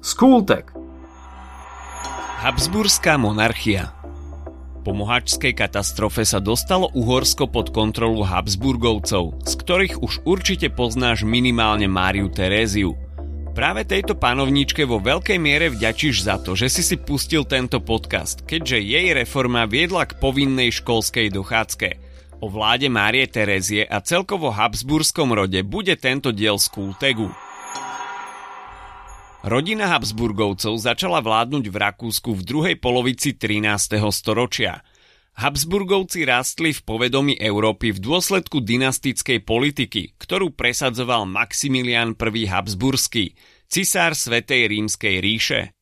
Skultek Habsburská monarchia Po mohačskej katastrofe sa dostalo Uhorsko pod kontrolu Habsburgovcov, z ktorých už určite poznáš minimálne Máriu Teréziu. Práve tejto panovníčke vo veľkej miere vďačíš za to, že si si pustil tento podcast, keďže jej reforma viedla k povinnej školskej dochádzke – O vláde Márie Terezie a celkovo Habsburskom rode bude tento diel z Kultegu. Rodina Habsburgovcov začala vládnuť v Rakúsku v druhej polovici 13. storočia. Habsburgovci rástli v povedomí Európy v dôsledku dynastickej politiky, ktorú presadzoval Maximilian I. Habsburský, cisár Svetej rímskej ríše.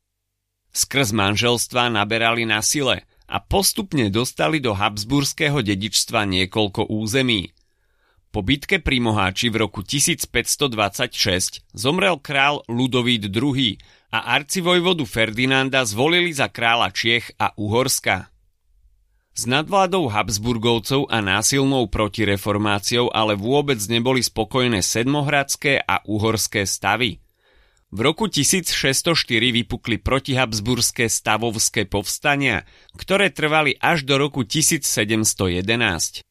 Skrz manželstva naberali na sile – a postupne dostali do habsburského dedičstva niekoľko území. Po bitke pri Moháči v roku 1526 zomrel král Ludovít II a arcivojvodu Ferdinanda zvolili za kráľa Čiech a Uhorska. S nadvládou Habsburgovcov a násilnou protireformáciou ale vôbec neboli spokojné sedmohradské a uhorské stavy – v roku 1604 vypukli protihabsburské stavovské povstania, ktoré trvali až do roku 1711.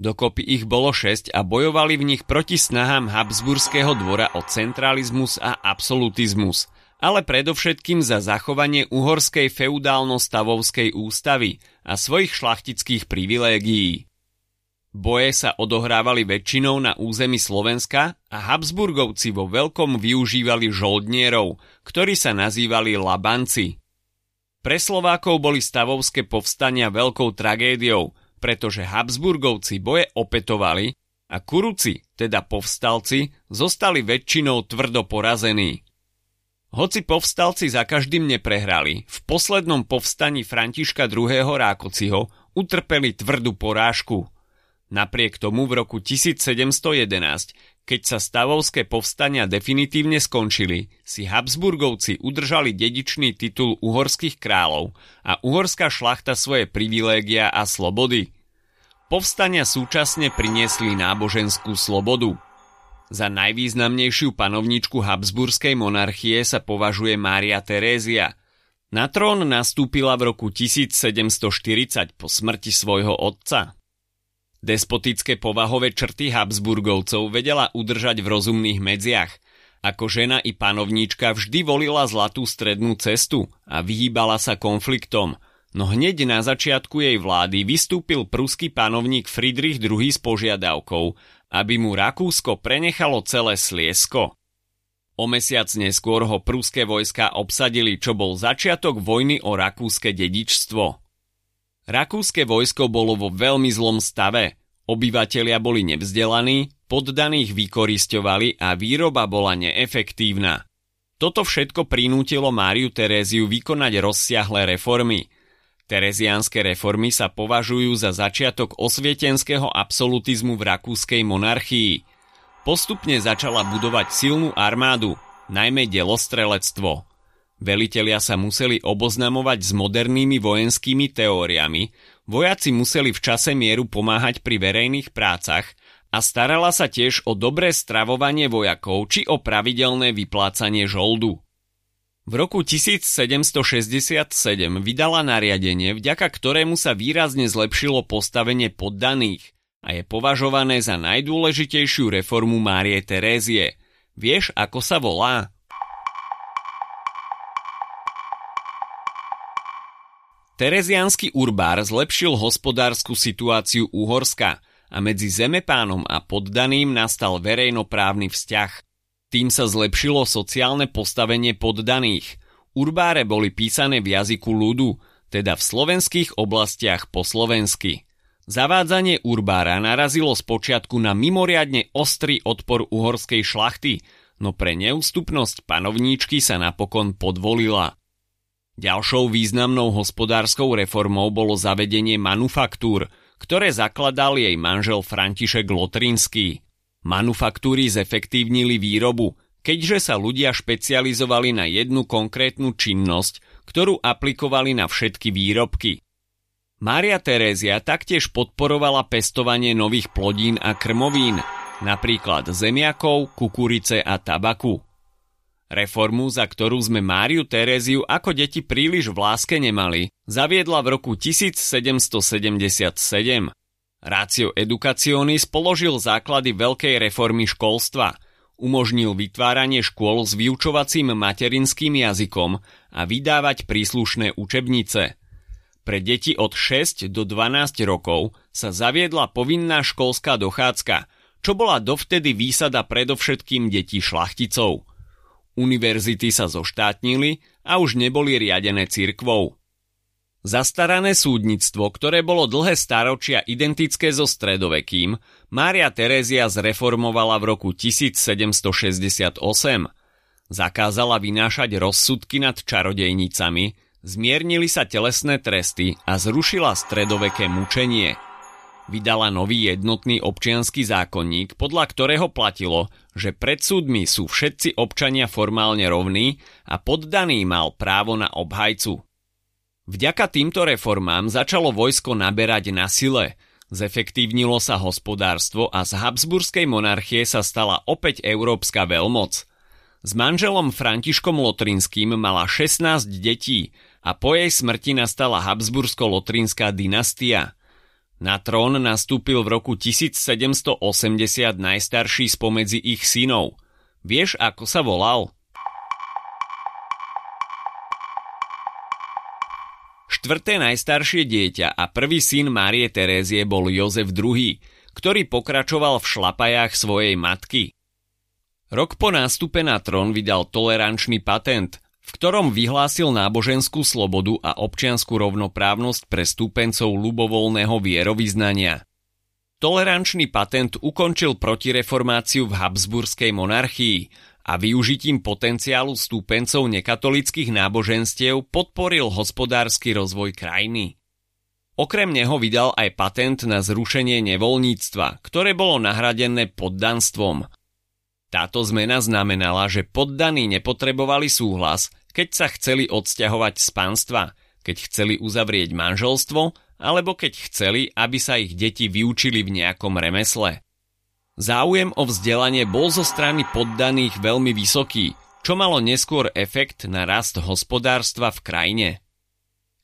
Dokopy ich bolo 6 a bojovali v nich proti snahám Habsburského dvora o centralizmus a absolutizmus, ale predovšetkým za zachovanie uhorskej feudálno-stavovskej ústavy a svojich šlachtických privilégií. Boje sa odohrávali väčšinou na území Slovenska a Habsburgovci vo veľkom využívali žoldnierov, ktorí sa nazývali Labanci. Pre Slovákov boli stavovské povstania veľkou tragédiou, pretože Habsburgovci boje opetovali a Kuruci, teda povstalci, zostali väčšinou tvrdo porazení. Hoci povstalci za každým neprehrali, v poslednom povstaní Františka II. Rákociho utrpeli tvrdú porážku – Napriek tomu v roku 1711, keď sa stavovské povstania definitívne skončili, si Habsburgovci udržali dedičný titul uhorských kráľov a uhorská šlachta svoje privilégia a slobody. Povstania súčasne priniesli náboženskú slobodu. Za najvýznamnejšiu panovničku Habsburskej monarchie sa považuje Mária Terézia. Na trón nastúpila v roku 1740 po smrti svojho otca. Despotické povahové črty Habsburgovcov vedela udržať v rozumných medziach. Ako žena i panovníčka vždy volila zlatú strednú cestu a vyhýbala sa konfliktom, no hneď na začiatku jej vlády vystúpil pruský panovník Friedrich II s požiadavkou, aby mu Rakúsko prenechalo celé Sliesko. O mesiac neskôr ho pruské vojska obsadili, čo bol začiatok vojny o rakúske dedičstvo. Rakúske vojsko bolo vo veľmi zlom stave. Obyvatelia boli nevzdelaní, poddaných vykorisťovali a výroba bola neefektívna. Toto všetko prinútilo Máriu Teréziu vykonať rozsiahle reformy. Tereziánske reformy sa považujú za začiatok osvietenského absolutizmu v rakúskej monarchii. Postupne začala budovať silnú armádu, najmä delostrelectvo. Velitelia sa museli oboznamovať s modernými vojenskými teóriami, vojaci museli v čase mieru pomáhať pri verejných prácach a starala sa tiež o dobré stravovanie vojakov či o pravidelné vyplácanie žoldu. V roku 1767 vydala nariadenie, vďaka ktorému sa výrazne zlepšilo postavenie poddaných a je považované za najdôležitejšiu reformu Márie Terézie. Vieš, ako sa volá? Tereziánsky urbár zlepšil hospodárskú situáciu Úhorska a medzi zemepánom a poddaným nastal verejnoprávny vzťah. Tým sa zlepšilo sociálne postavenie poddaných. Urbáre boli písané v jazyku ľudu, teda v slovenských oblastiach po slovensky. Zavádzanie urbára narazilo spočiatku na mimoriadne ostrý odpor uhorskej šlachty, no pre neústupnosť panovníčky sa napokon podvolila. Ďalšou významnou hospodárskou reformou bolo zavedenie manufaktúr, ktoré zakladal jej manžel František Lotrinský. Manufaktúry zefektívnili výrobu, keďže sa ľudia špecializovali na jednu konkrétnu činnosť, ktorú aplikovali na všetky výrobky. Mária Terézia taktiež podporovala pestovanie nových plodín a krmovín, napríklad zemiakov, kukurice a tabaku. Reformu, za ktorú sme Máriu Teréziu ako deti príliš v láske nemali, zaviedla v roku 1777. Ratio Educationis položil základy veľkej reformy školstva. Umožnil vytváranie škôl s vyučovacím materinským jazykom a vydávať príslušné učebnice. Pre deti od 6 do 12 rokov sa zaviedla povinná školská dochádzka, čo bola dovtedy výsada predovšetkým detí šlachticov. Univerzity sa zoštátnili a už neboli riadené cirkvou. Zastarané súdnictvo, ktoré bolo dlhé staročia identické so stredovekým, Mária Terézia zreformovala v roku 1768. Zakázala vynášať rozsudky nad čarodejnicami, zmiernili sa telesné tresty a zrušila stredoveké mučenie – vydala nový jednotný občianský zákonník, podľa ktorého platilo, že pred súdmi sú všetci občania formálne rovní a poddaný mal právo na obhajcu. Vďaka týmto reformám začalo vojsko naberať na sile, zefektívnilo sa hospodárstvo a z Habsburskej monarchie sa stala opäť európska veľmoc. S manželom Františkom Lotrinským mala 16 detí a po jej smrti nastala Habsbursko-Lotrinská dynastia – na trón nastúpil v roku 1780 najstarší spomedzi ich synov. Vieš, ako sa volal? Štvrté najstaršie dieťa a prvý syn Márie Terézie bol Jozef II, ktorý pokračoval v šlapajách svojej matky. Rok po nástupe na trón vydal tolerančný patent, v ktorom vyhlásil náboženskú slobodu a občianskú rovnoprávnosť pre stúpencov ľubovoľného vierovýznania. Tolerančný patent ukončil protireformáciu v Habsburskej monarchii a využitím potenciálu stúpencov nekatolických náboženstiev podporil hospodársky rozvoj krajiny. Okrem neho vydal aj patent na zrušenie nevoľníctva, ktoré bolo nahradené poddanstvom. Táto zmena znamenala, že poddaní nepotrebovali súhlas, keď sa chceli odsťahovať z pánstva, keď chceli uzavrieť manželstvo, alebo keď chceli, aby sa ich deti vyučili v nejakom remesle. Záujem o vzdelanie bol zo strany poddaných veľmi vysoký, čo malo neskôr efekt na rast hospodárstva v krajine.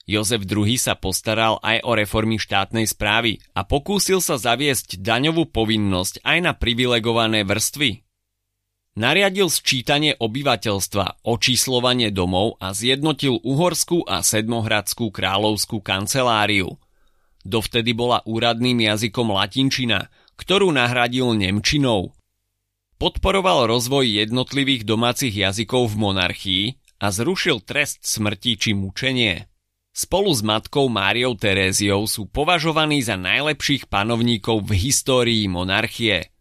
Jozef II sa postaral aj o reformy štátnej správy a pokúsil sa zaviesť daňovú povinnosť aj na privilegované vrstvy, nariadil sčítanie obyvateľstva, očíslovanie domov a zjednotil Uhorskú a Sedmohradskú kráľovskú kanceláriu. Dovtedy bola úradným jazykom latinčina, ktorú nahradil nemčinou. Podporoval rozvoj jednotlivých domácich jazykov v monarchii a zrušil trest smrti či mučenie. Spolu s matkou Máriou Teréziou sú považovaní za najlepších panovníkov v histórii monarchie –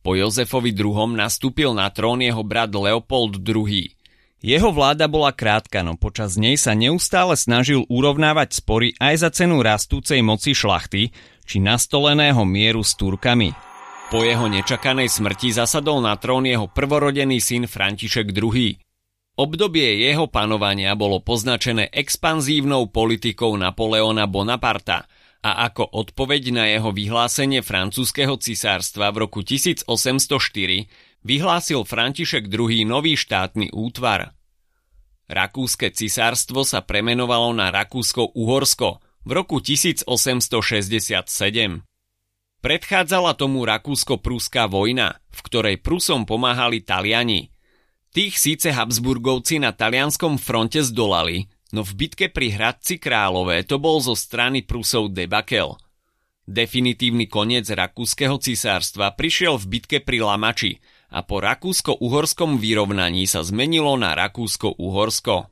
po Jozefovi II. nastúpil na trón jeho brat Leopold II. Jeho vláda bola krátka, no počas nej sa neustále snažil urovnávať spory aj za cenu rastúcej moci šlachty či nastoleného mieru s Turkami. Po jeho nečakanej smrti zasadol na trón jeho prvorodený syn František II. Obdobie jeho panovania bolo poznačené expanzívnou politikou Napoleona Bonaparta – a ako odpoveď na jeho vyhlásenie francúzského cisárstva v roku 1804 vyhlásil František II nový štátny útvar. Rakúske cisárstvo sa premenovalo na Rakúsko-Uhorsko v roku 1867. Predchádzala tomu Rakúsko-Prúská vojna, v ktorej Prusom pomáhali Taliani. Tých síce Habsburgovci na talianskom fronte zdolali, no v bitke pri Hradci Králové to bol zo strany Prusov debakel. Definitívny koniec rakúskeho cisárstva prišiel v bitke pri Lamači a po rakúsko-uhorskom vyrovnaní sa zmenilo na Rakúsko-Uhorsko.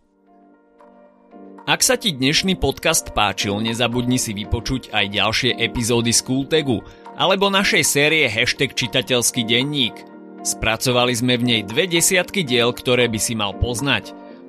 Ak sa ti dnešný podcast páčil, nezabudni si vypočuť aj ďalšie epizódy z Kultegu alebo našej série Hashtag čitateľský denník. Spracovali sme v nej dve desiatky diel, ktoré by si mal poznať –